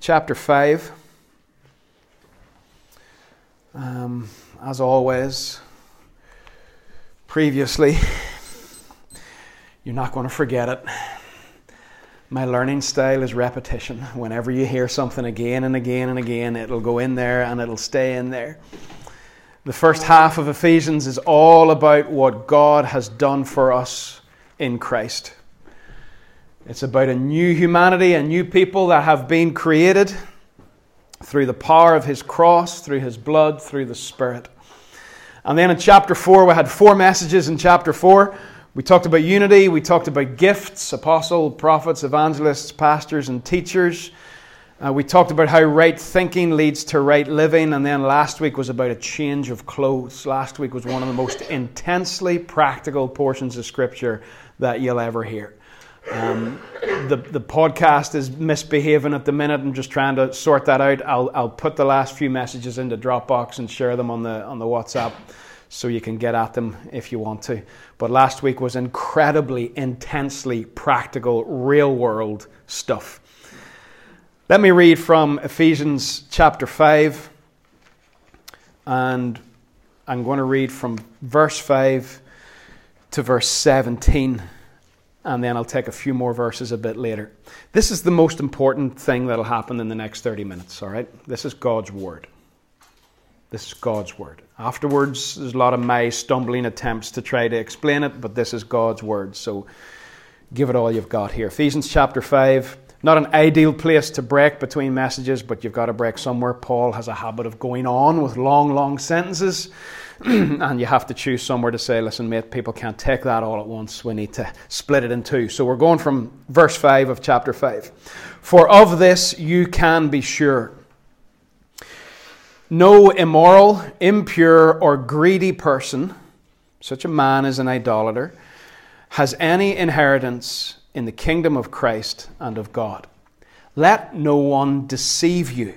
chapter 5. Um, as always, previously, you're not going to forget it. My learning style is repetition. Whenever you hear something again and again and again, it'll go in there and it'll stay in there. The first half of Ephesians is all about what God has done for us in Christ. It's about a new humanity, a new people that have been created through the power of His cross, through His blood, through the Spirit. And then in chapter 4, we had four messages in chapter 4. We talked about unity, we talked about gifts apostle, prophets, evangelists, pastors, and teachers. Uh, we talked about how right thinking leads to right living, and then last week was about a change of clothes. Last week was one of the most intensely practical portions of Scripture that you'll ever hear. Um, the, the podcast is misbehaving at the minute. I'm just trying to sort that out. I'll, I'll put the last few messages into Dropbox and share them on the, on the WhatsApp so you can get at them if you want to. But last week was incredibly, intensely practical, real world stuff. Let me read from Ephesians chapter 5, and I'm going to read from verse 5 to verse 17, and then I'll take a few more verses a bit later. This is the most important thing that'll happen in the next 30 minutes, all right? This is God's Word. This is God's Word. Afterwards, there's a lot of my stumbling attempts to try to explain it, but this is God's Word, so give it all you've got here. Ephesians chapter 5 not an ideal place to break between messages, but you've got to break somewhere. Paul has a habit of going on with long, long sentences, and you have to choose somewhere to say, listen, mate, people can't take that all at once. We need to split it in two. So we're going from verse 5 of chapter 5. For of this you can be sure. No immoral, impure, or greedy person, such a man as an idolater, has any inheritance in the kingdom of Christ and of God. Let no one deceive you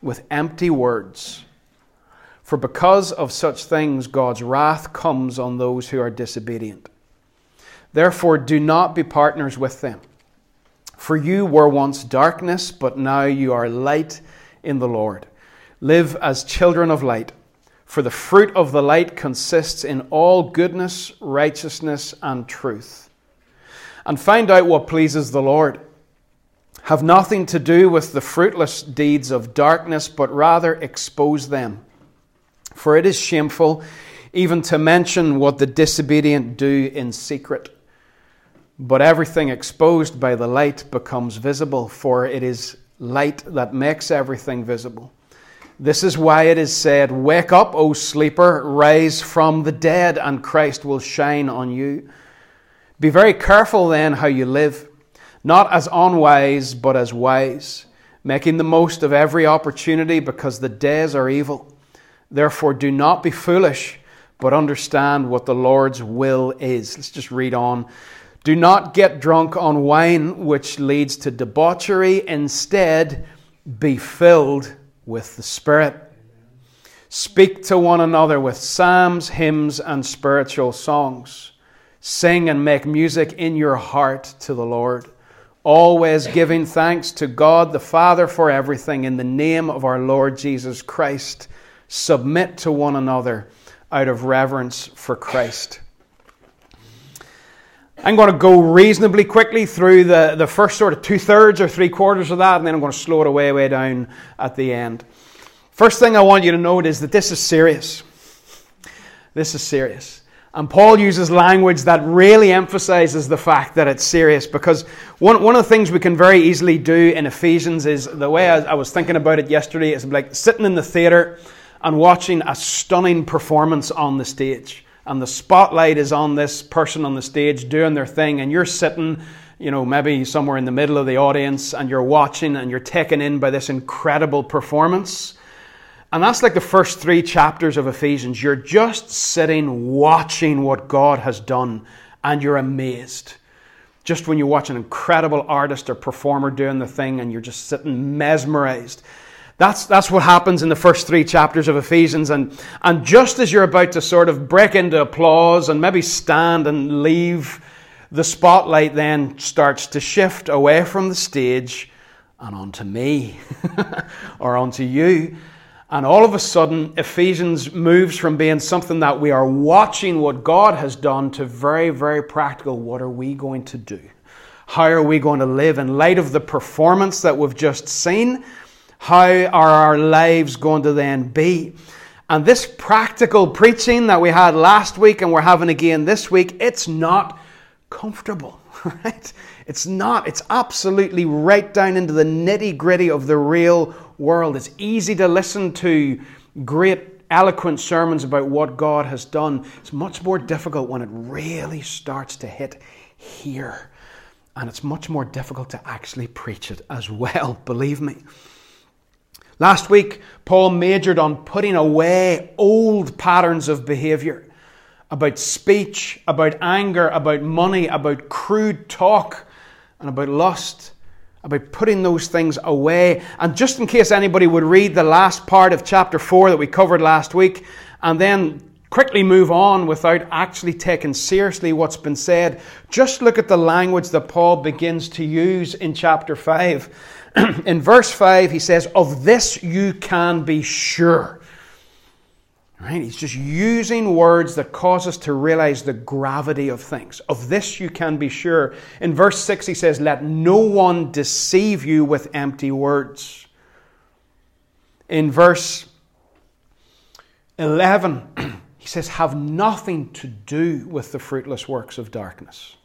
with empty words. For because of such things, God's wrath comes on those who are disobedient. Therefore, do not be partners with them. For you were once darkness, but now you are light in the Lord. Live as children of light. For the fruit of the light consists in all goodness, righteousness, and truth and find out what pleases the Lord. Have nothing to do with the fruitless deeds of darkness, but rather expose them. For it is shameful even to mention what the disobedient do in secret. But everything exposed by the light becomes visible, for it is light that makes everything visible. This is why it is said, Wake up, O sleeper, rise from the dead, and Christ will shine on you. Be very careful then how you live, not as unwise, but as wise, making the most of every opportunity because the days are evil. Therefore, do not be foolish, but understand what the Lord's will is. Let's just read on. Do not get drunk on wine, which leads to debauchery. Instead, be filled with the Spirit. Speak to one another with psalms, hymns, and spiritual songs Sing and make music in your heart to the Lord, always giving thanks to God the Father for everything in the name of our Lord Jesus Christ. Submit to one another out of reverence for Christ. I'm going to go reasonably quickly through the, the first sort of two thirds or three quarters of that, and then I'm going to slow it away, way down at the end. First thing I want you to note is that this is serious. This is serious. And Paul uses language that really emphasizes the fact that it's serious because one, one of the things we can very easily do in Ephesians is the way I, I was thinking about it yesterday is like sitting in the theater and watching a stunning performance on the stage. And the spotlight is on this person on the stage doing their thing, and you're sitting, you know, maybe somewhere in the middle of the audience, and you're watching and you're taken in by this incredible performance. And that's like the first three chapters of Ephesians. You're just sitting watching what God has done and you're amazed. Just when you watch an incredible artist or performer doing the thing and you're just sitting mesmerized. That's, that's what happens in the first three chapters of Ephesians. And, and just as you're about to sort of break into applause and maybe stand and leave, the spotlight then starts to shift away from the stage and onto me or onto you. And all of a sudden, Ephesians moves from being something that we are watching what God has done to very, very practical. What are we going to do? How are we going to live in light of the performance that we've just seen? How are our lives going to then be? And this practical preaching that we had last week and we're having again this week, it's not comfortable, right? It's not. It's absolutely right down into the nitty gritty of the real world. It's easy to listen to great, eloquent sermons about what God has done. It's much more difficult when it really starts to hit here. And it's much more difficult to actually preach it as well, believe me. Last week, Paul majored on putting away old patterns of behavior about speech, about anger, about money, about crude talk, and about lust, about putting those things away. And just in case anybody would read the last part of chapter 4 that we covered last week, and then quickly move on without actually taking seriously what's been said, just look at the language that Paul begins to use in chapter 5. in verse 5, he says, Of this you can be sure. Right? He's just using words that cause us to realize the gravity of things. Of this you can be sure. In verse 6, he says, Let no one deceive you with empty words. In verse 11, he says, Have nothing to do with the fruitless works of darkness.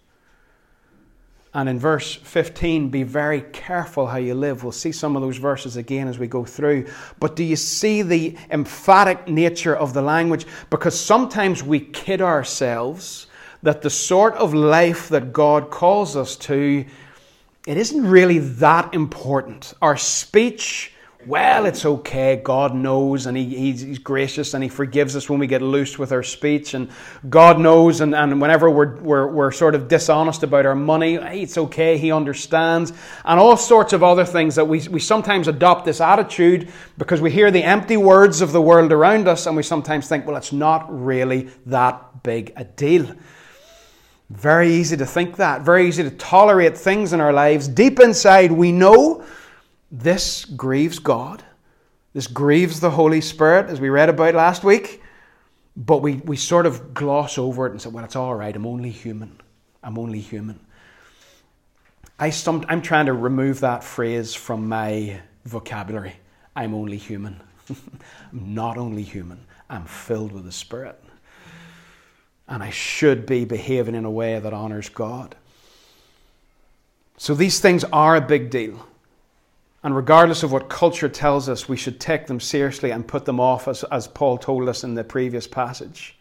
And in verse 15, be very careful how you live. We'll see some of those verses again as we go through. But do you see the emphatic nature of the language? Because sometimes we kid ourselves that the sort of life that God calls us to, it isn't really that important. Our speech, well, it's okay. God knows, and he, he's, he's, gracious, and He forgives us when we get loose with our speech. And God knows, and, and whenever we're, we're, we're sort of dishonest about our money, hey, it's okay. He understands. And all sorts of other things that we, we sometimes adopt this attitude because we hear the empty words of the world around us, and we sometimes think, well, it's not really that big a deal. Very easy to think that, very easy to tolerate things in our lives. Deep inside, we know this grieves God. This grieves the Holy Spirit, as we read about last week. But we, we sort of gloss over it and say, well, it's all right. I'm only human. I'm only human. I some, I'm trying to remove that phrase from my vocabulary. I'm only human. I'm not only human, I'm filled with the Spirit. And I should be behaving in a way that honors God. So these things are a big deal. And regardless of what culture tells us, we should take them seriously and put them off, as, as Paul told us in the previous passage.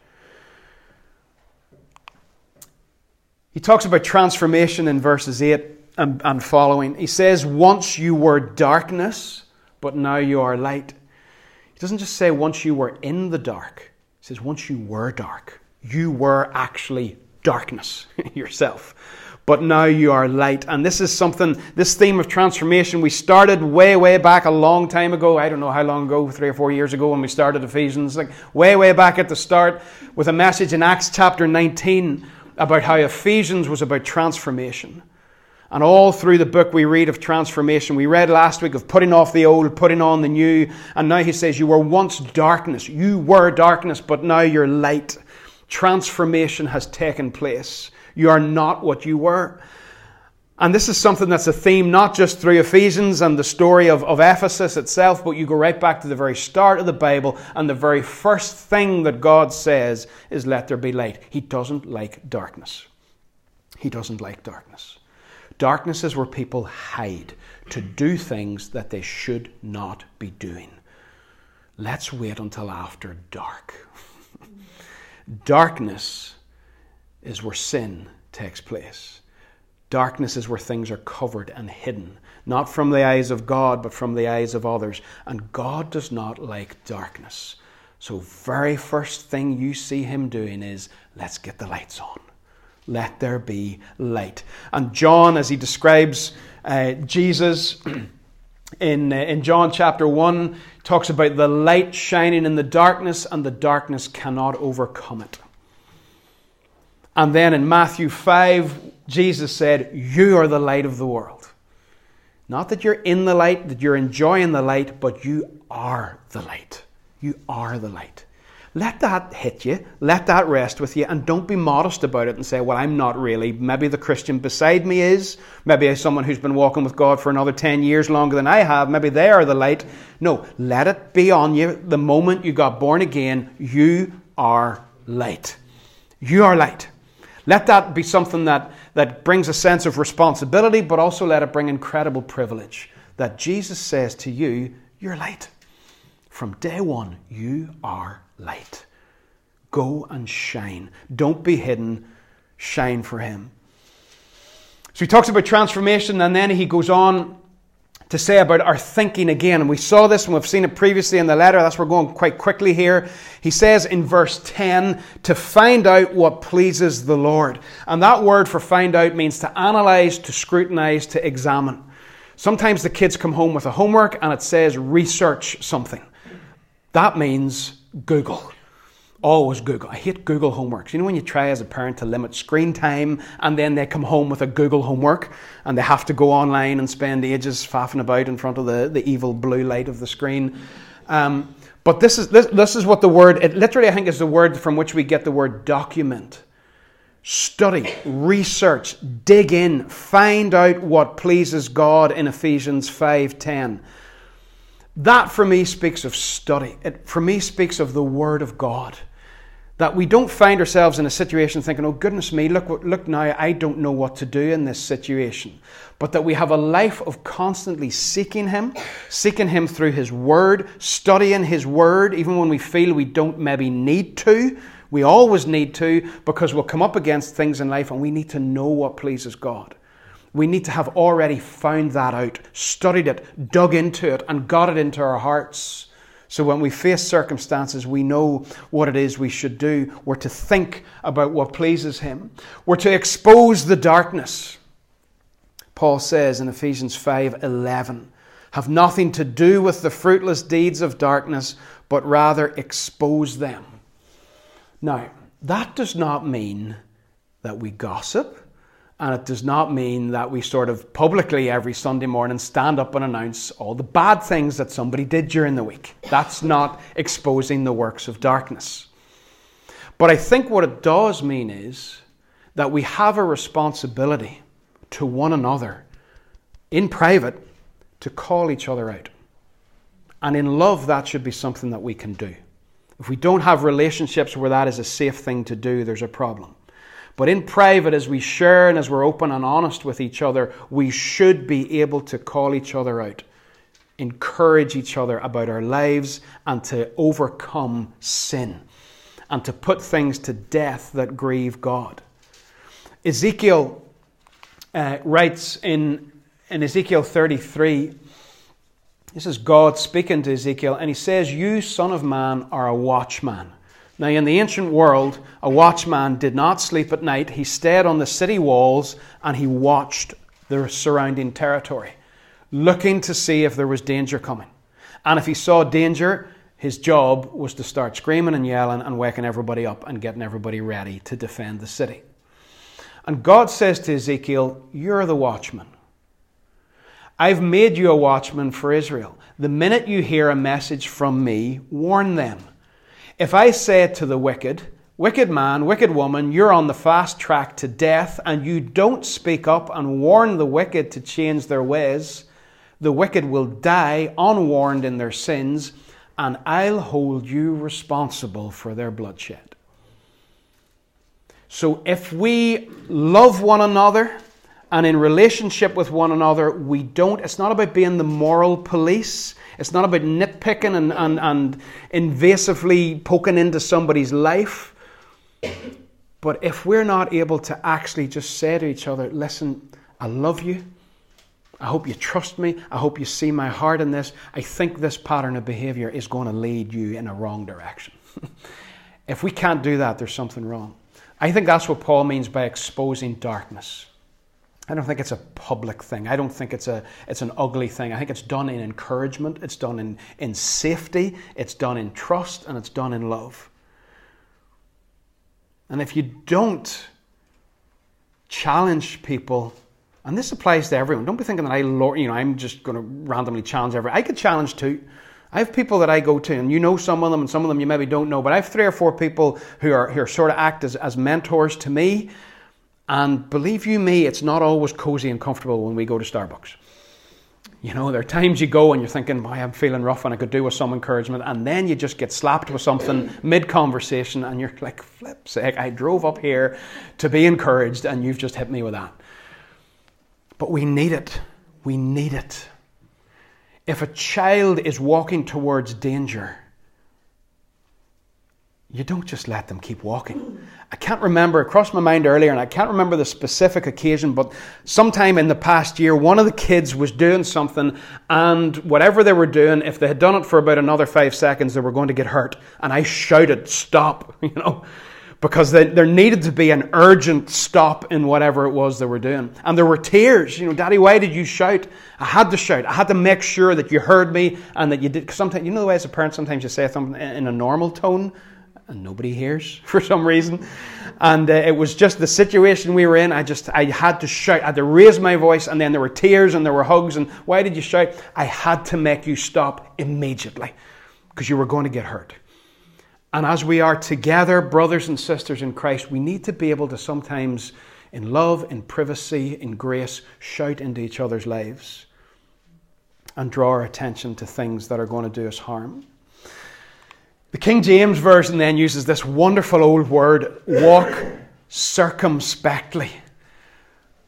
He talks about transformation in verses 8 and, and following. He says, Once you were darkness, but now you are light. He doesn't just say, Once you were in the dark. He says, Once you were dark. You were actually darkness yourself but now you are light. And this is something, this theme of transformation, we started way, way back a long time ago. I don't know how long ago, three or four years ago when we started Ephesians, like way, way back at the start with a message in Acts chapter 19 about how Ephesians was about transformation. And all through the book we read of transformation. We read last week of putting off the old, putting on the new. And now he says, You were once darkness. You were darkness, but now you're light. Transformation has taken place. You are not what you were. And this is something that's a theme not just through Ephesians and the story of, of Ephesus itself, but you go right back to the very start of the Bible, and the very first thing that God says is, Let there be light. He doesn't like darkness. He doesn't like darkness. Darkness is where people hide to do things that they should not be doing. Let's wait until after dark. darkness is where sin takes place. Darkness is where things are covered and hidden, not from the eyes of God, but from the eyes of others. And God does not like darkness. So, very first thing you see him doing is let's get the lights on. Let there be light. And John, as he describes uh, Jesus in, uh, in John chapter 1, talks about the light shining in the darkness, and the darkness cannot overcome it. And then in Matthew 5, Jesus said, You are the light of the world. Not that you're in the light, that you're enjoying the light, but you are the light. You are the light. Let that hit you, let that rest with you, and don't be modest about it and say, Well, I'm not really. Maybe the Christian beside me is. Maybe someone who's been walking with God for another 10 years longer than I have. Maybe they are the light. No, let it be on you the moment you got born again. You are light. You are light. Let that be something that, that brings a sense of responsibility, but also let it bring incredible privilege. That Jesus says to you, You're light. From day one, you are light. Go and shine. Don't be hidden. Shine for Him. So he talks about transformation and then he goes on to say about our thinking again. And we saw this and we've seen it previously in the letter. That's we're going quite quickly here. He says in verse 10 to find out what pleases the Lord. And that word for find out means to analyze, to scrutinize, to examine. Sometimes the kids come home with a homework and it says research something. That means Google. Always Google. I hate Google homeworks. You know when you try as a parent to limit screen time and then they come home with a Google homework and they have to go online and spend ages faffing about in front of the, the evil blue light of the screen. Um, but this is, this, this is what the word, it literally I think is the word from which we get the word document. Study, research, dig in, find out what pleases God in Ephesians 5:10. That for me speaks of study. It for me speaks of the Word of God. That we don't find ourselves in a situation thinking, oh, goodness me, look, look now, I don't know what to do in this situation. But that we have a life of constantly seeking Him, seeking Him through His Word, studying His Word, even when we feel we don't maybe need to. We always need to because we'll come up against things in life and we need to know what pleases God. We need to have already found that out, studied it, dug into it, and got it into our hearts. So when we face circumstances, we know what it is we should do. We're to think about what pleases Him. We're to expose the darkness. Paul says in Ephesians 5:11, "Have nothing to do with the fruitless deeds of darkness, but rather expose them." Now, that does not mean that we gossip and it does not mean that we sort of publicly every Sunday morning stand up and announce all the bad things that somebody did during the week. That's not exposing the works of darkness. But I think what it does mean is that we have a responsibility to one another in private to call each other out. And in love, that should be something that we can do. If we don't have relationships where that is a safe thing to do, there's a problem. But in private, as we share and as we're open and honest with each other, we should be able to call each other out, encourage each other about our lives, and to overcome sin, and to put things to death that grieve God. Ezekiel uh, writes in, in Ezekiel 33, this is God speaking to Ezekiel, and he says, You, son of man, are a watchman. Now, in the ancient world, a watchman did not sleep at night. He stayed on the city walls and he watched the surrounding territory, looking to see if there was danger coming. And if he saw danger, his job was to start screaming and yelling and waking everybody up and getting everybody ready to defend the city. And God says to Ezekiel, You're the watchman. I've made you a watchman for Israel. The minute you hear a message from me, warn them. If I say to the wicked, Wicked man, wicked woman, you're on the fast track to death, and you don't speak up and warn the wicked to change their ways, the wicked will die unwarned in their sins, and I'll hold you responsible for their bloodshed. So if we love one another, and in relationship with one another, we don't, it's not about being the moral police. It's not about nitpicking and, and, and invasively poking into somebody's life. But if we're not able to actually just say to each other, listen, I love you. I hope you trust me. I hope you see my heart in this. I think this pattern of behavior is going to lead you in a wrong direction. if we can't do that, there's something wrong. I think that's what Paul means by exposing darkness. I don't think it's a public thing. I don't think it's a it's an ugly thing. I think it's done in encouragement, it's done in, in safety, it's done in trust, and it's done in love. And if you don't challenge people And this applies to everyone. Don't be thinking that I, you know, I'm just going to randomly challenge everyone. I could challenge too. I have people that I go to, and you know some of them, and some of them you maybe don't know, but I have three or four people who are, who are sort of act as, as mentors to me. And believe you me, it's not always cozy and comfortable when we go to Starbucks. You know, there are times you go and you're thinking, "Why I'm feeling rough and I could do with some encouragement," and then you just get slapped with something mid conversation, and you're like, "Flip sake! I drove up here to be encouraged, and you've just hit me with that." But we need it. We need it. If a child is walking towards danger, you don't just let them keep walking. I can't remember, it crossed my mind earlier, and I can't remember the specific occasion, but sometime in the past year, one of the kids was doing something, and whatever they were doing, if they had done it for about another five seconds, they were going to get hurt. And I shouted, Stop, you know, because they, there needed to be an urgent stop in whatever it was they were doing. And there were tears, you know, Daddy, why did you shout? I had to shout. I had to make sure that you heard me and that you did. Sometimes, you know the way as a parent, sometimes you say something in a normal tone and nobody hears for some reason. And uh, it was just the situation we were in. I just, I had to shout, I had to raise my voice, and then there were tears and there were hugs. And why did you shout? I had to make you stop immediately because you were going to get hurt. And as we are together, brothers and sisters in Christ, we need to be able to sometimes, in love, in privacy, in grace, shout into each other's lives and draw our attention to things that are going to do us harm. The King James Version then uses this wonderful old word, walk circumspectly.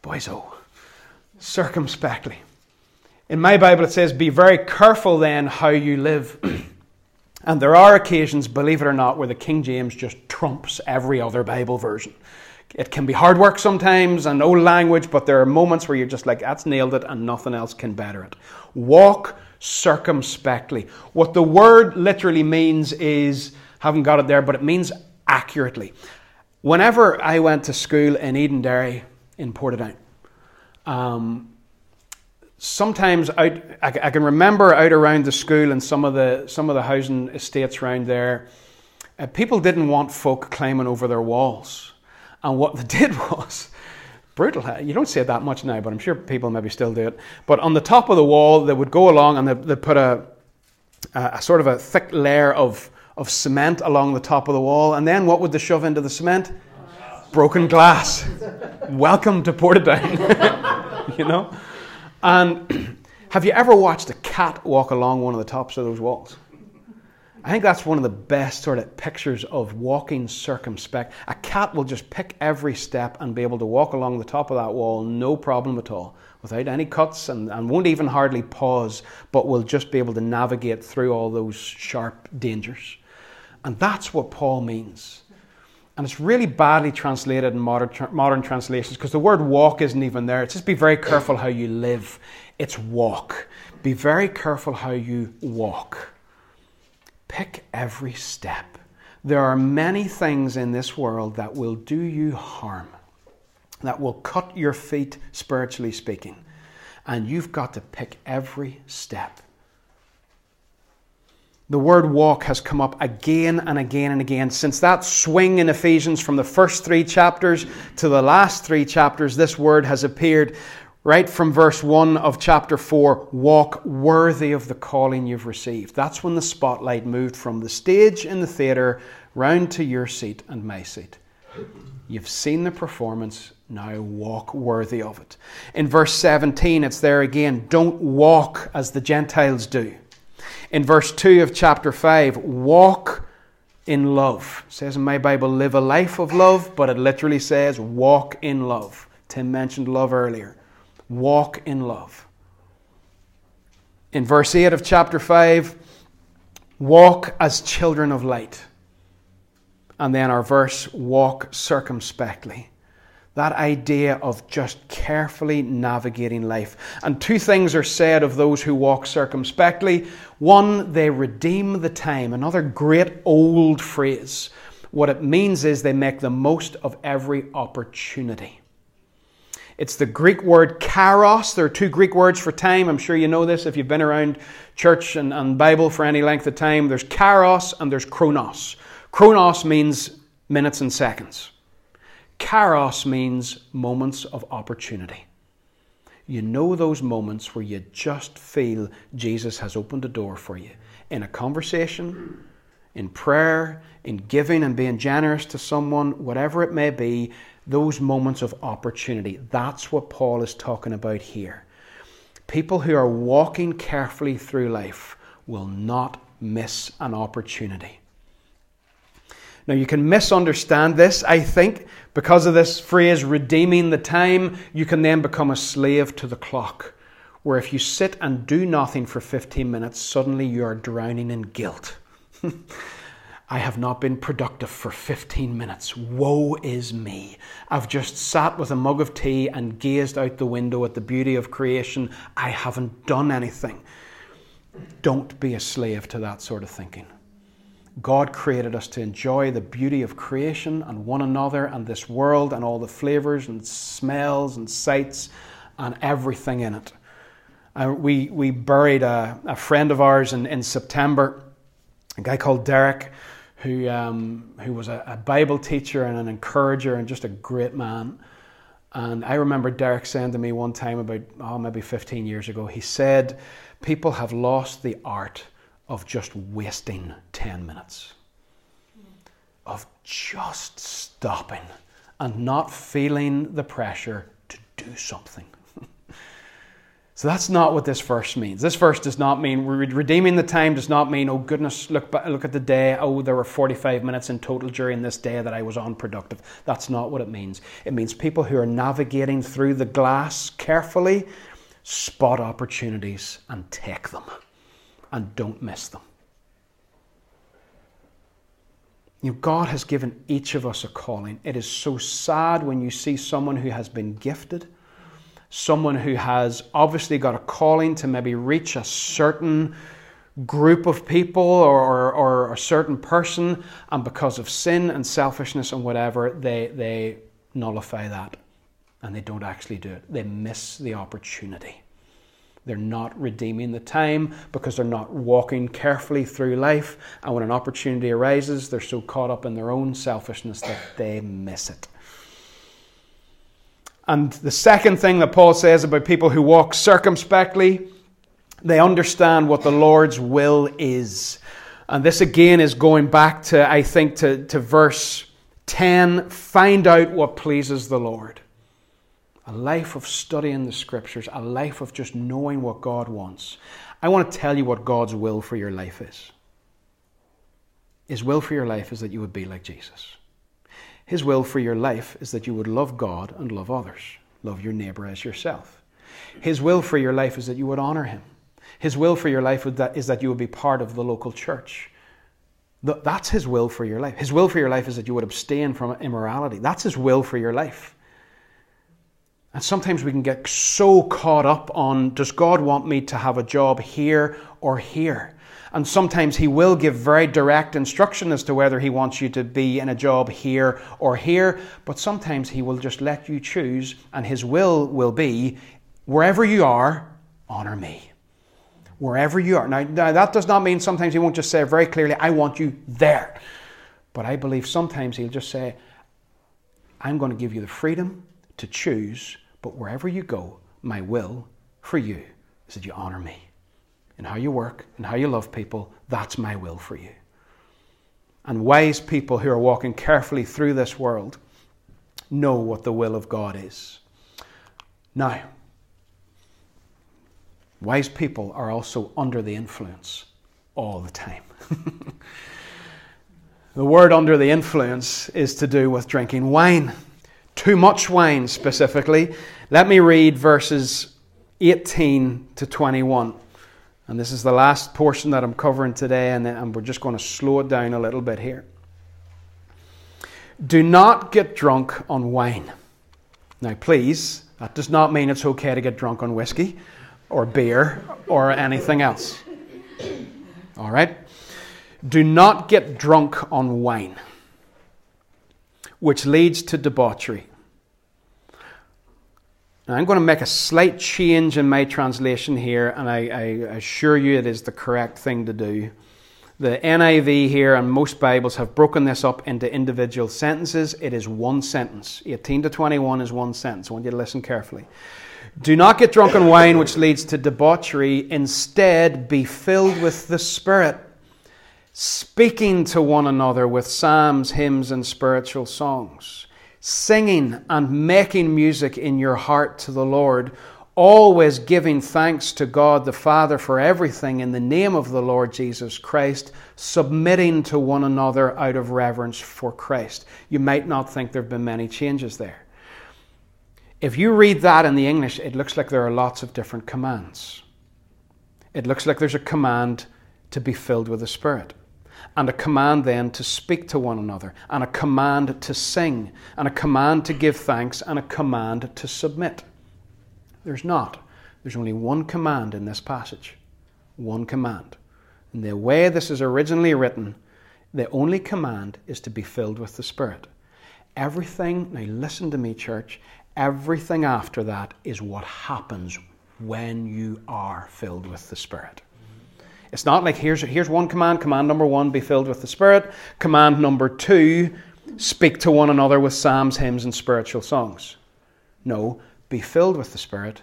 Boys, oh, circumspectly. In my Bible, it says, Be very careful then how you live. and there are occasions, believe it or not, where the King James just trumps every other Bible version. It can be hard work sometimes and old language, but there are moments where you're just like, that's nailed it and nothing else can better it. Walk circumspectly. What the word literally means is, haven't got it there, but it means accurately. Whenever I went to school in Eden Edenderry in Portadown, um, sometimes out, I, I, can remember out around the school and some of the some of the housing estates around there, uh, people didn't want folk climbing over their walls, and what they did was brutal. You don't see it that much now, but I'm sure people maybe still do it. But on the top of the wall, they would go along and they, they put a, a, sort of a thick layer of, of cement along the top of the wall. And then what would they shove into the cement? Broken glass. Welcome to Portadown. you know? And have you ever watched a cat walk along one of the tops of those walls? I think that's one of the best sort of pictures of walking circumspect. A cat will just pick every step and be able to walk along the top of that wall, no problem at all, without any cuts and, and won't even hardly pause, but will just be able to navigate through all those sharp dangers. And that's what Paul means. And it's really badly translated in modern, modern translations because the word walk isn't even there. It's just be very careful how you live. It's walk. Be very careful how you walk. Pick every step. There are many things in this world that will do you harm, that will cut your feet, spiritually speaking. And you've got to pick every step. The word walk has come up again and again and again. Since that swing in Ephesians from the first three chapters to the last three chapters, this word has appeared right from verse 1 of chapter 4 walk worthy of the calling you've received. That's when the spotlight moved from the stage in the theatre round to your seat and my seat. You've seen the performance, now walk worthy of it. In verse 17, it's there again don't walk as the Gentiles do. In verse 2 of chapter 5, walk in love. It says in my Bible, live a life of love, but it literally says walk in love. Tim mentioned love earlier walk in love. In verse 8 of chapter 5, walk as children of light. And then our verse, walk circumspectly. That idea of just carefully navigating life. And two things are said of those who walk circumspectly. One, they redeem the time. Another great old phrase. What it means is they make the most of every opportunity. It's the Greek word kairos. There are two Greek words for time. I'm sure you know this if you've been around church and, and Bible for any length of time. There's kairos and there's chronos. Chronos means minutes and seconds. Kairos means moments of opportunity. You know those moments where you just feel Jesus has opened a door for you in a conversation, in prayer, in giving and being generous to someone, whatever it may be, those moments of opportunity. That's what Paul is talking about here. People who are walking carefully through life will not miss an opportunity. Now, you can misunderstand this, I think, because of this phrase, redeeming the time, you can then become a slave to the clock. Where if you sit and do nothing for 15 minutes, suddenly you are drowning in guilt. I have not been productive for 15 minutes. Woe is me. I've just sat with a mug of tea and gazed out the window at the beauty of creation. I haven't done anything. Don't be a slave to that sort of thinking. God created us to enjoy the beauty of creation and one another and this world and all the flavors and smells and sights and everything in it. Uh, we, we buried a, a friend of ours in, in September, a guy called Derek who, um, who was a, a, Bible teacher and an encourager and just a great man. And I remember Derek saying to me one time about, oh, maybe 15 years ago, he said, People have lost the art of just wasting 10 minutes, of just stopping and not feeling the pressure to do something. So that's not what this verse means. This verse does not mean redeeming the time. Does not mean oh goodness, look look at the day. Oh, there were forty five minutes in total during this day that I was unproductive. That's not what it means. It means people who are navigating through the glass carefully, spot opportunities and take them, and don't miss them. You know, God has given each of us a calling. It is so sad when you see someone who has been gifted someone who has obviously got a calling to maybe reach a certain group of people or, or, or, a certain person, and because of sin and selfishness and whatever, they, they nullify that and they don't actually do it. They miss the opportunity. They're not redeeming the time because they're not walking carefully through life. And when an opportunity arises, they're so caught up in their own selfishness that they miss it. And the second thing that Paul says about people who walk circumspectly, they understand what the Lord's will is. And this again is going back to, I think, to, to verse 10 find out what pleases the Lord. A life of studying the scriptures, a life of just knowing what God wants. I want to tell you what God's will for your life is. His will for your life is that you would be like Jesus. His will for your life is that you would love God and love others, love your neighbor as yourself. His will for your life is that you would honor Him. His will for your life is that you would be part of the local church. That's His will for your life. His will for your life is that you would abstain from immorality. That's His will for your life. And sometimes we can get so caught up on does God want me to have a job here or here? And sometimes He will give very direct instruction as to whether He wants you to be in a job here or here, but sometimes He will just let you choose, and His will will be wherever you are, honor me. Wherever you are. Now, now that does not mean sometimes He won't just say very clearly, I want you there. But I believe sometimes He'll just say, I'm going to give you the freedom to choose, but wherever you go, my will for you is that you honor me in how you work and how you love people, that's my will for you. And wise people who are walking carefully through this world know what the will of God is. Now, wise people are also under the influence all the time. the word under the influence is to do with drinking wine, too much wine specifically. Let me read verses 18 to 21. And this is the last portion that I'm covering today, and, and we're just going to slow it down a little bit here. Do not get drunk on wine. Now, please, that does not mean it's okay to get drunk on whiskey or beer or anything else. All right? Do not get drunk on wine, which leads to debauchery. Now, I'm going to make a slight change in my translation here, and I, I, assure you it is the correct thing to do. The NIV here and most Bibles have broken this up into individual sentences. It is one sentence. 18 to 21 is one sentence. I want you to listen carefully. Do not get drunk on wine, which leads to debauchery. Instead, be filled with the Spirit, speaking to one another with psalms, hymns, and spiritual songs, singing and making music in your heart to the Lord, always giving thanks to God the Father for everything in the name of the Lord Jesus Christ, submitting to one another out of reverence for Christ. You might not think there have been many changes there. If you read that in the English, it looks like there are lots of different commands. It looks like there's a command to be filled with the Spirit, and a command then to speak to one another, and a command to sing, and a command to give thanks, and a command to submit. There's not. There's only one command in this passage. One command. And the way this is originally written, the only command is to be filled with the Spirit. Everything, now listen to me, church, Everything after that is what happens when you are filled with the Spirit. It's not like here's, here's one command. Command number one, be filled with the Spirit. Command number two, speak to one another with psalms, hymns, and spiritual songs. No, be filled with the Spirit,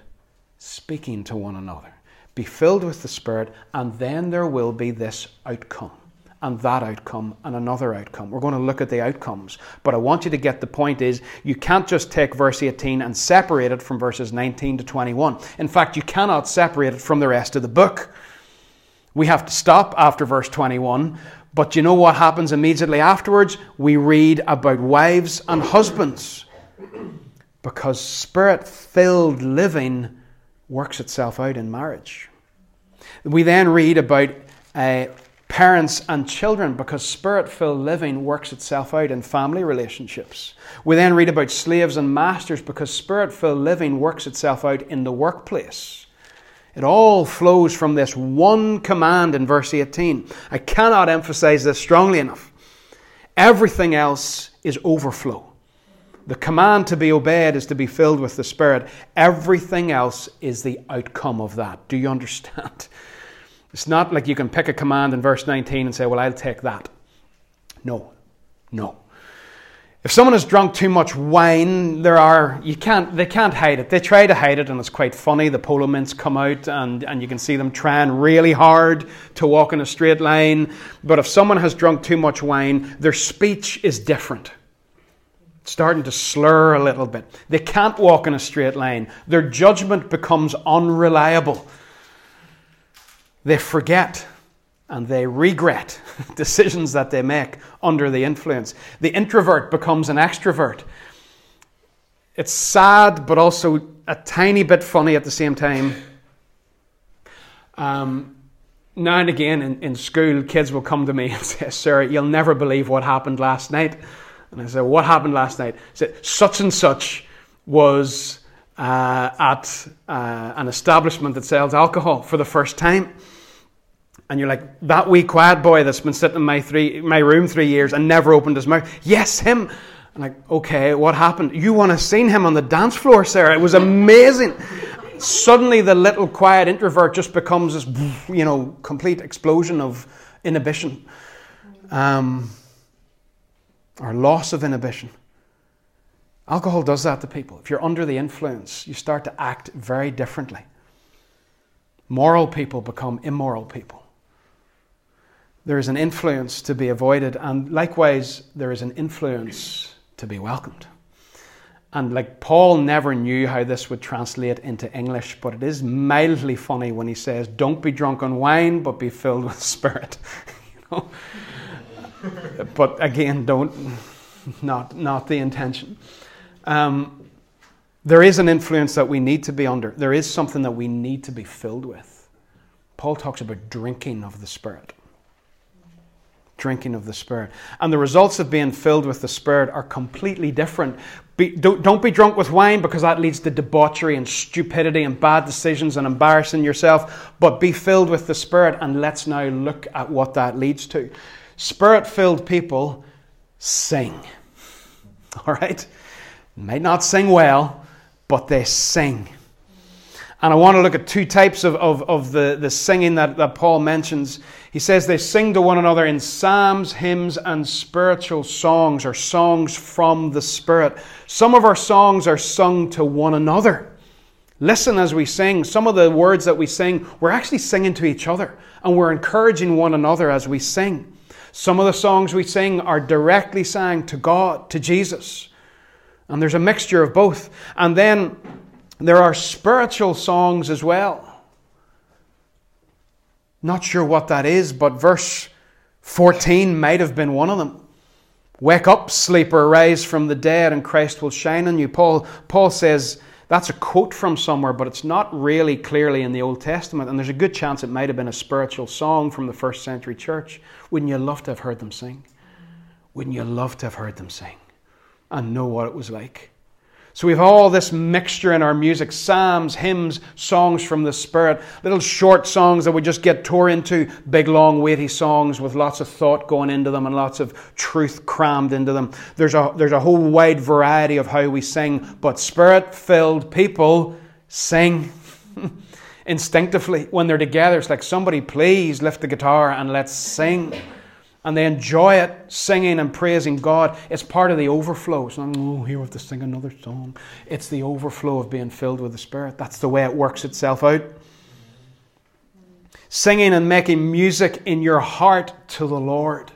speaking to one another. Be filled with the Spirit, and then there will be this outcome and that outcome and another outcome. We're going to look at the outcomes. But I want you to get the point is you can't just take verse 18 and separate it from verses 19 to 21. In fact, you cannot separate it from the rest of the book. We have to stop after verse 21. But you know what happens immediately afterwards? We read about wives and husbands. Because spirit filled living works itself out in marriage. We then read about uh, parents and children because spirit filled living works itself out in family relationships. We then read about slaves and masters because spirit filled living works itself out in the workplace. It all flows from this one command in verse 18. I cannot emphasize this strongly enough. Everything else is overflow. The command to be obeyed is to be filled with the Spirit. Everything else is the outcome of that. Do you understand? It's not like you can pick a command in verse 19 and say, Well, I'll take that. No, no. If someone has drunk too much wine, there are you can't they can't hide it. They try to hide it, and it's quite funny. The polo mints come out, and, and you can see them trying really hard to walk in a straight line. But if someone has drunk too much wine, their speech is different. It's starting to slur a little bit. They can't walk in a straight line. Their judgment becomes unreliable they forget and they regret decisions that they make under the influence. The introvert becomes an extrovert. It's sad, but also a tiny bit funny at the same time. Um, now and again in, in school, kids will come to me and say, Sir, you'll never believe what happened last night. And I say, What happened last night? I say, Such and such was uh, at uh, an establishment that sells alcohol for the first time and you're like, that wee quiet boy that's been sitting in my, three, my room three years and never opened his mouth. Yes, him. I'm like, okay, what happened? You want to seen him on the dance floor, Sarah. It was amazing. Suddenly, the little quiet introvert just becomes this, you know, complete explosion of inhibition um, or loss of inhibition. Alcohol does that to people. If you're under the influence, you start to act very differently. Moral people become immoral people there is an influence to be avoided, and likewise, there is an influence to be welcomed. And like Paul never knew how this would translate into English, but it is mildly funny when he says, Don't be drunk on wine, but be filled with spirit. you know? but again, don't not not the intention. Um, there is an influence that we need to be under. There is something that we need to be filled with. Paul talks about drinking of the Spirit drinking of the Spirit. And the results of being filled with the Spirit are completely different. Be, don't, don't be drunk with wine because that leads to debauchery and stupidity and bad decisions and embarrassing yourself. But be filled with the Spirit, and let's now look at what that leads to. Spirit filled people sing. All right? Might not sing well, but they sing. And I want to look at two types of, of, of the, the singing that, that Paul mentions. He says they sing to one another in psalms, hymns, and spiritual songs, or songs from the Spirit. Some of our songs are sung to one another. Listen as we sing. Some of the words that we sing, we're actually singing to each other and we're encouraging one another as we sing. Some of the songs we sing are directly sang to God, to Jesus. And there's a mixture of both. And then there are spiritual songs as well. Not sure what that is, but verse 14 might have been one of them. Wake up, sleeper, rise from the dead, and Christ will shine on you. Paul, Paul says that's a quote from somewhere, but it's not really clearly in the Old Testament, and there's a good chance it might have been a spiritual song from the first century church. Wouldn't you love to have heard them sing? Wouldn't you love to have heard them sing and know what it was like? So we have all this mixture in our music psalms, hymns, songs from the Spirit, little short songs that we just get tore into, big, long, weighty songs with lots of thought going into them and lots of truth crammed into them. There's a, there's a whole wide variety of how we sing, but Spirit filled people sing. Instinctively, when they're together, it's like somebody, please lift the guitar and let's sing and they enjoy it, singing and praising God. It's part of the overflow. It's not, oh, here we have to sing another song. It's the overflow of being filled with the Spirit. That's the way it works itself out. Singing and making music in your heart to the Lord.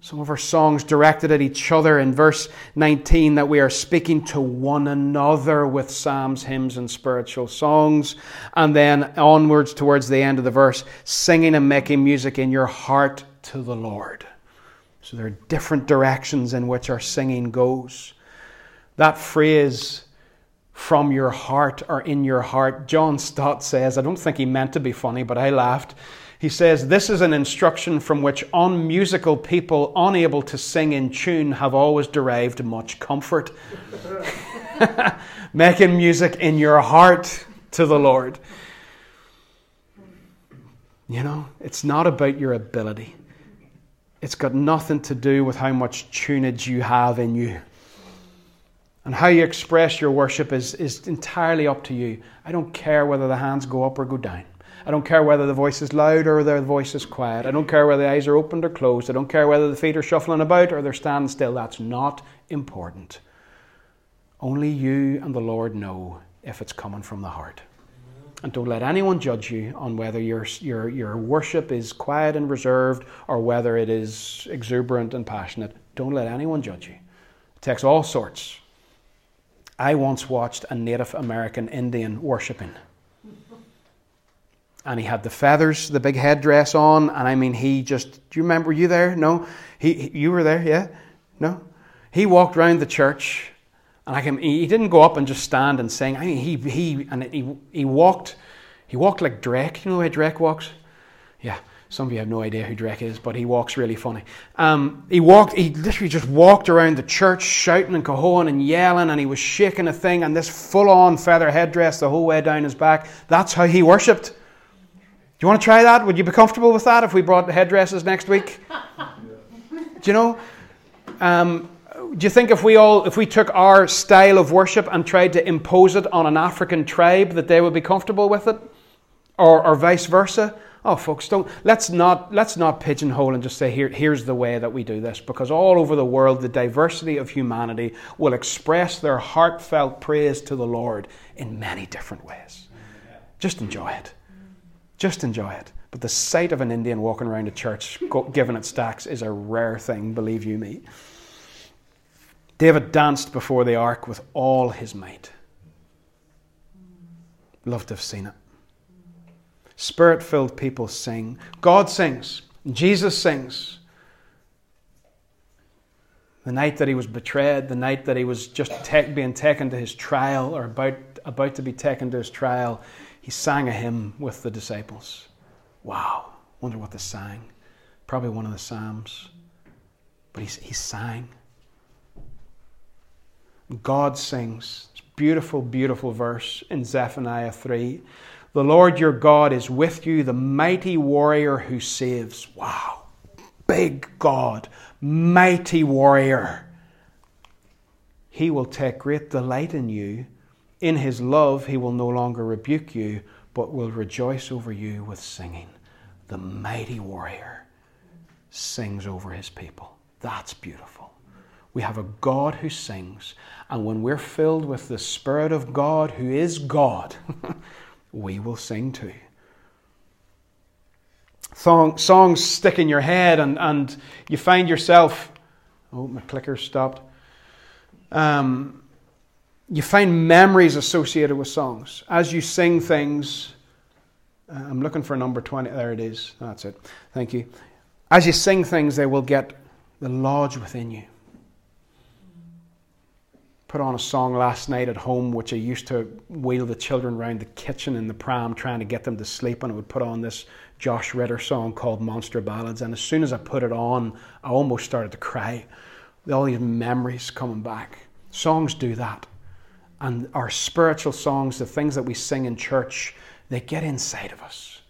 Some of our songs directed at each other in verse 19 that we are speaking to one another with psalms, hymns, and spiritual songs. And then onwards towards the end of the verse, singing and making music in your heart to the Lord. So there are different directions in which our singing goes. That phrase, from your heart or in your heart, John Stott says, I don't think he meant to be funny, but I laughed. He says, This is an instruction from which unmusical people unable to sing in tune have always derived much comfort. Making music in your heart to the Lord. You know, it's not about your ability. It's got nothing to do with how much tunage you have in you. And how you express your worship is, is entirely up to you. I don't care whether the hands go up or go down. I don't care whether the voice is loud or the voice is quiet. I don't care whether the eyes are opened or closed. I don't care whether the feet are shuffling about or they're standing still. That's not important. Only you and the Lord know if it's coming from the heart. And don't let anyone judge you on whether your, your, your worship is quiet and reserved or whether it is exuberant and passionate. Don't let anyone judge you. It takes all sorts. I once watched a Native American Indian worshiping. And he had the feathers, the big headdress on, and I mean, he just. Do you remember? Were you there? No? He, you were there, yeah? No? He walked around the church and I can, he didn't go up and just stand and sing. I mean, he, he, and he, he walked, he walked like Drake. You know how Drake walks? Yeah, some of you have no idea who Drake is, but he walks really funny. Um, he walked, he literally just walked around the church shouting and cahoing and yelling, and he was shaking a thing, and this full on feather headdress the whole way down his back. That's how he worshipped. Do you want to try that? Would you be comfortable with that if we brought the headdresses next week? Do you know? Um, do you think if we all if we took our style of worship and tried to impose it on an African tribe that they would be comfortable with it? Or, or vice versa? Oh folks, don't let's not let's not pigeonhole and just say here here's the way that we do this because all over the world the diversity of humanity will express their heartfelt praise to the Lord in many different ways. Just enjoy it. Just enjoy it. But the sight of an Indian walking around a church giving it stacks is a rare thing, believe you me. David danced before the ark with all his might. Love to have seen it. Spirit filled people sing. God sings. Jesus sings. The night that he was betrayed, the night that he was just te- being taken to his trial or about, about to be taken to his trial, he sang a hymn with the disciples. Wow. Wonder what they sang. Probably one of the Psalms. But he, he sang. God sings. It's beautiful, beautiful verse in Zephaniah 3. The Lord your God is with you, the mighty warrior who saves. Wow. Big God, mighty warrior. He will take great delight in you. In his love, he will no longer rebuke you, but will rejoice over you with singing. The mighty warrior sings over his people. That's beautiful. We have a God who sings. And when we're filled with the Spirit of God, who is God, we will sing too. Song, songs stick in your head, and, and you find yourself. Oh, my clicker stopped. Um, you find memories associated with songs. As you sing things, uh, I'm looking for number 20. There it is. That's it. Thank you. As you sing things, they will get the lodge within you. Put on a song last night at home, which I used to wheel the children around the kitchen in the pram trying to get them to sleep, and I would put on this Josh Ritter song called Monster Ballads. And as soon as I put it on, I almost started to cry. All these memories coming back. Songs do that. And our spiritual songs, the things that we sing in church, they get inside of us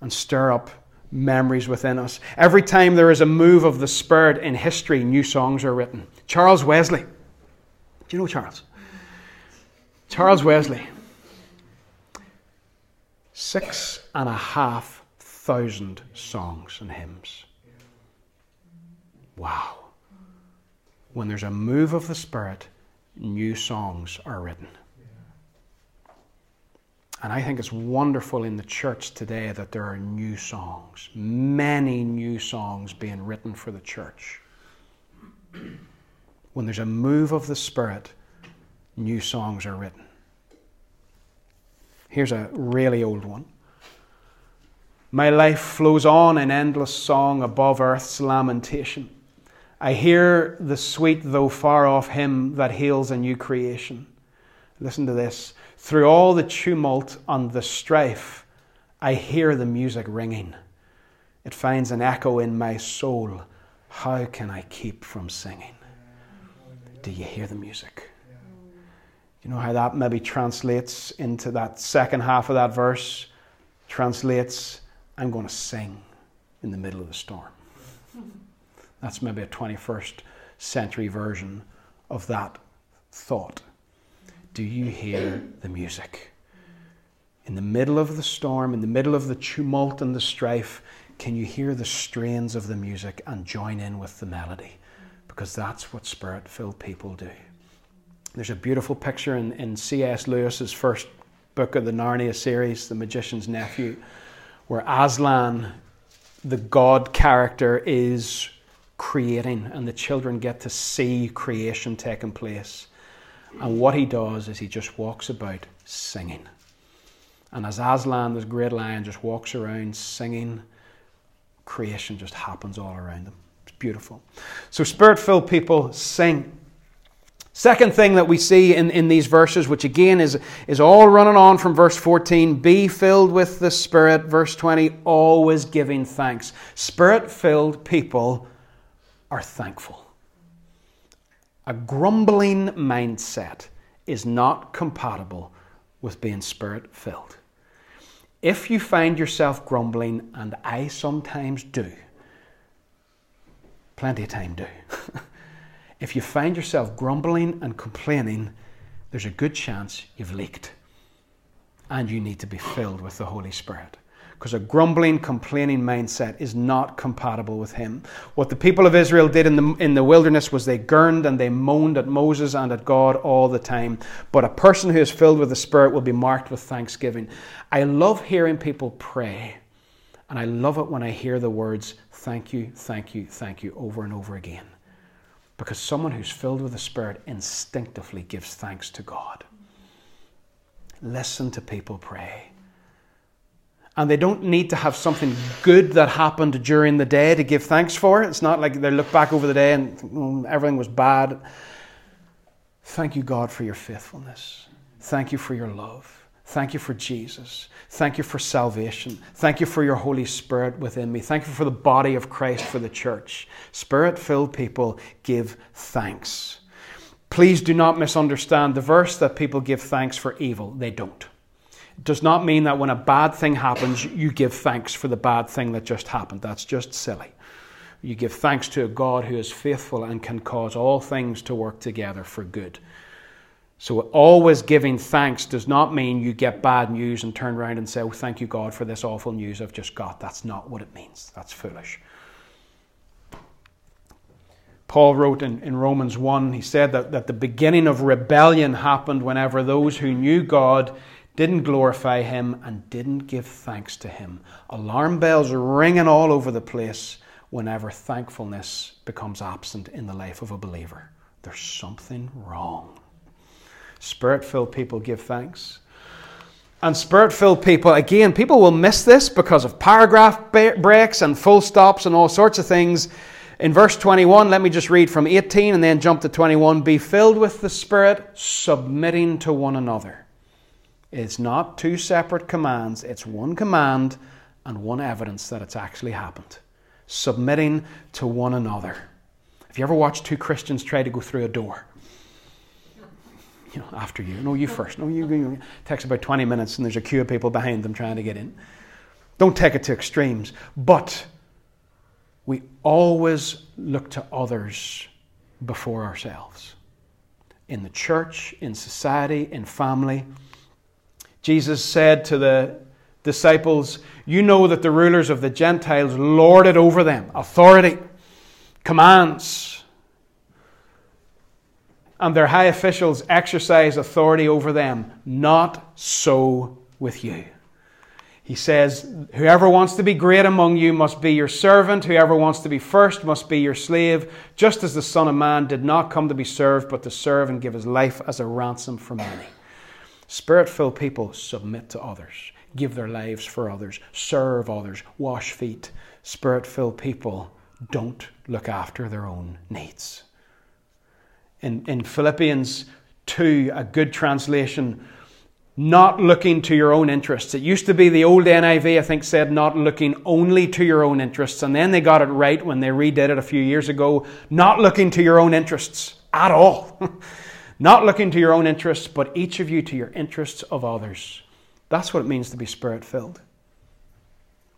and stir up memories within us. Every time there is a move of the Spirit in history, new songs are written. Charles Wesley. Do you know Charles? Charles Wesley. Six and a half thousand songs and hymns. Wow. When there's a move of the Spirit, new songs are written. And I think it's wonderful in the church today that there are new songs, many new songs being written for the church. When there's a move of the Spirit, new songs are written. Here's a really old one. My life flows on in endless song above earth's lamentation. I hear the sweet, though far off hymn that hails a new creation. Listen to this. Through all the tumult and the strife, I hear the music ringing. It finds an echo in my soul. How can I keep from singing? Do you hear the music? You know how that maybe translates into that second half of that verse? Translates, I'm going to sing in the middle of the storm. That's maybe a 21st century version of that thought. Do you hear the music? In the middle of the storm, in the middle of the tumult and the strife, can you hear the strains of the music and join in with the melody? Because that's what spirit filled people do. There's a beautiful picture in, in C.S. Lewis's first book of the Narnia series, The Magician's Nephew, where Aslan, the god character, is creating, and the children get to see creation taking place. And what he does is he just walks about singing. And as Aslan, this great lion, just walks around singing, creation just happens all around them. Beautiful. So, spirit filled people sing. Second thing that we see in, in these verses, which again is, is all running on from verse 14 be filled with the Spirit. Verse 20, always giving thanks. Spirit filled people are thankful. A grumbling mindset is not compatible with being spirit filled. If you find yourself grumbling, and I sometimes do, plenty of time do, if you find yourself grumbling and complaining, there's a good chance you've leaked and you need to be filled with the Holy Spirit because a grumbling, complaining mindset is not compatible with him. What the people of Israel did in the, in the wilderness was they gurned and they moaned at Moses and at God all the time. But a person who is filled with the Spirit will be marked with thanksgiving. I love hearing people pray, and I love it when I hear the words, thank you, thank you, thank you, over and over again. Because someone who's filled with the Spirit instinctively gives thanks to God. Listen to people pray and they don't need to have something good that happened during the day to give thanks for. It's not like they look back over the day and mm, everything was bad. Thank you, God, for your faithfulness. Thank you for your love. Thank you for Jesus. Thank you for salvation. Thank you for your Holy Spirit within me. Thank you for the body of Christ for the church. Spirit filled people give thanks. Please do not misunderstand the verse that people give thanks for evil. They don't It does not mean that when a bad thing happens, you give thanks for the bad thing that just happened. That's just silly. You give thanks to a God who is faithful and can cause all things to work together for good. So, always giving thanks does not mean you get bad news and turn around and say, Oh, thank you, God, for this awful news I've just got. That's not what it means. That's foolish. Paul wrote in, in Romans 1, he said that, that the beginning of rebellion happened whenever those who knew God didn't glorify Him and didn't give thanks to Him. Alarm bells ringing all over the place whenever thankfulness becomes absent in the life of a believer. There's something wrong. Spirit filled people give thanks. And spirit filled people, again, people will miss this because of paragraph breaks and full stops and all sorts of things. In verse 21, let me just read from 18 and then jump to 21. Be filled with the Spirit, submitting to one another. It's not two separate commands, it's one command and one evidence that it's actually happened. Submitting to one another. Have you ever watched two Christians try to go through a door? You know, after you. No, you first. No, you. you. It takes about 20 minutes and there's a queue of people behind them trying to get in. Don't take it to extremes. But we always look to others before ourselves. In the church, in society, in family. Jesus said to the disciples, You know that the rulers of the Gentiles lord it over them. Authority, commands. And their high officials exercise authority over them. Not so with you. He says, Whoever wants to be great among you must be your servant. Whoever wants to be first must be your slave, just as the Son of Man did not come to be served, but to serve and give his life as a ransom for many. Spirit filled people submit to others, give their lives for others, serve others, wash feet. Spirit filled people don't look after their own needs. In, in Philippians 2, a good translation not looking to your own interests. It used to be the old NIV, I think, said not looking only to your own interests. And then they got it right when they redid it a few years ago. Not looking to your own interests at all. not looking to your own interests, but each of you to your interests of others. That's what it means to be spirit filled.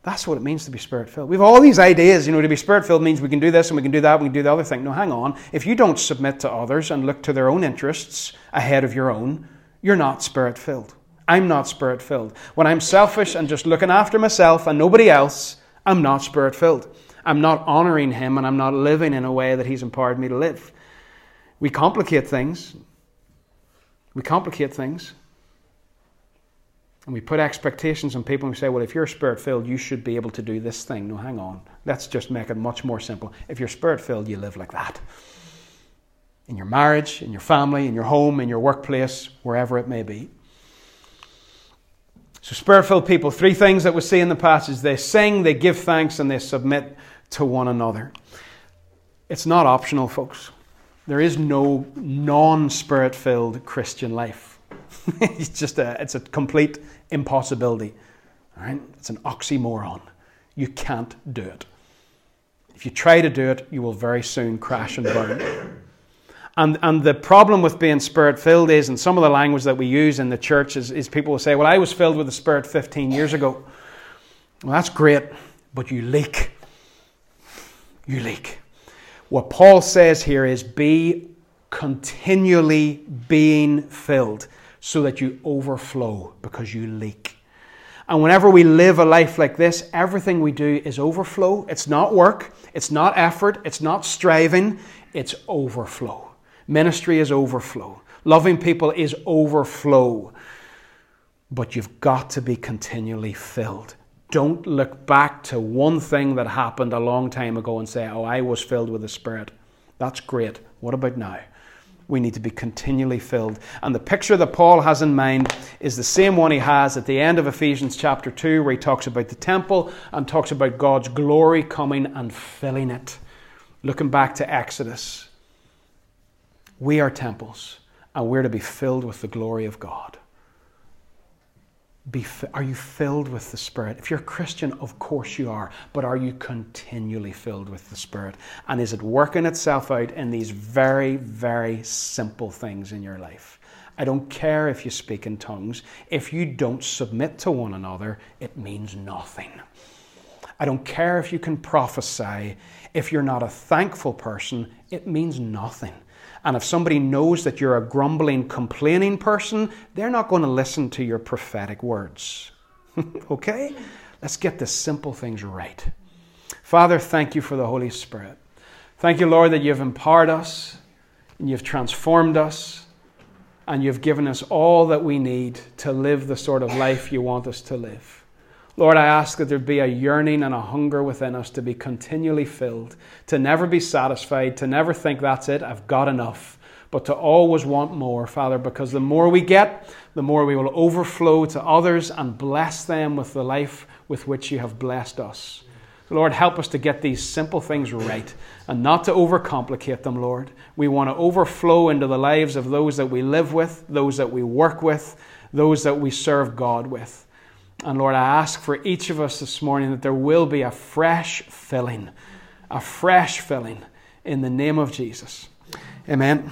That's what it means to be spirit filled. We have all these ideas, you know, to be spirit filled means we can do this and we can do that, and we can do the other thing. No, hang on. If you don't submit to others and look to their own interests ahead of your own, you're not spirit filled. I'm not spirit filled. When I'm selfish and just looking after myself and nobody else, I'm not spirit filled. I'm not honoring Him and I'm not living in a way that He's empowered me to live. We complicate things. We complicate things. And we put expectations on people and we say, well, if you're spirit filled, you should be able to do this thing. No, hang on. Let's just make it much more simple. If you're spirit filled, you live like that in your marriage, in your family, in your home, in your workplace, wherever it may be. So, spirit filled people, three things that we see in the passage they sing, they give thanks, and they submit to one another. It's not optional, folks. There is no non spirit filled Christian life. it's just a, it's a complete impossibility. All right? It's an oxymoron. You can't do it. If you try to do it, you will very soon crash and burn. And, and the problem with being spirit filled is, and some of the language that we use in the church is, is people will say, Well, I was filled with the Spirit 15 years ago. Well, that's great, but you leak. You leak. What Paul says here is be continually being filled so that you overflow because you leak. And whenever we live a life like this, everything we do is overflow. It's not work, it's not effort, it's not striving, it's overflow. Ministry is overflow. Loving people is overflow. But you've got to be continually filled. Don't look back to one thing that happened a long time ago and say, Oh, I was filled with the Spirit. That's great. What about now? We need to be continually filled. And the picture that Paul has in mind is the same one he has at the end of Ephesians chapter 2, where he talks about the temple and talks about God's glory coming and filling it. Looking back to Exodus. We are temples, and we're to be filled with the glory of God. Be, are you filled with the Spirit? If you're a Christian, of course you are, but are you continually filled with the Spirit? And is it working itself out in these very, very simple things in your life? I don't care if you speak in tongues. If you don't submit to one another, it means nothing. I don't care if you can prophesy. If you're not a thankful person, it means nothing. And if somebody knows that you're a grumbling, complaining person, they're not going to listen to your prophetic words. okay? Let's get the simple things right. Father, thank you for the Holy Spirit. Thank you, Lord, that you've empowered us and you've transformed us and you've given us all that we need to live the sort of life you want us to live. Lord, I ask that there be a yearning and a hunger within us to be continually filled, to never be satisfied, to never think that's it, I've got enough, but to always want more, Father, because the more we get, the more we will overflow to others and bless them with the life with which you have blessed us. Lord, help us to get these simple things right and not to overcomplicate them, Lord. We want to overflow into the lives of those that we live with, those that we work with, those that we serve God with. And Lord, I ask for each of us this morning that there will be a fresh filling, a fresh filling in the name of Jesus. Amen.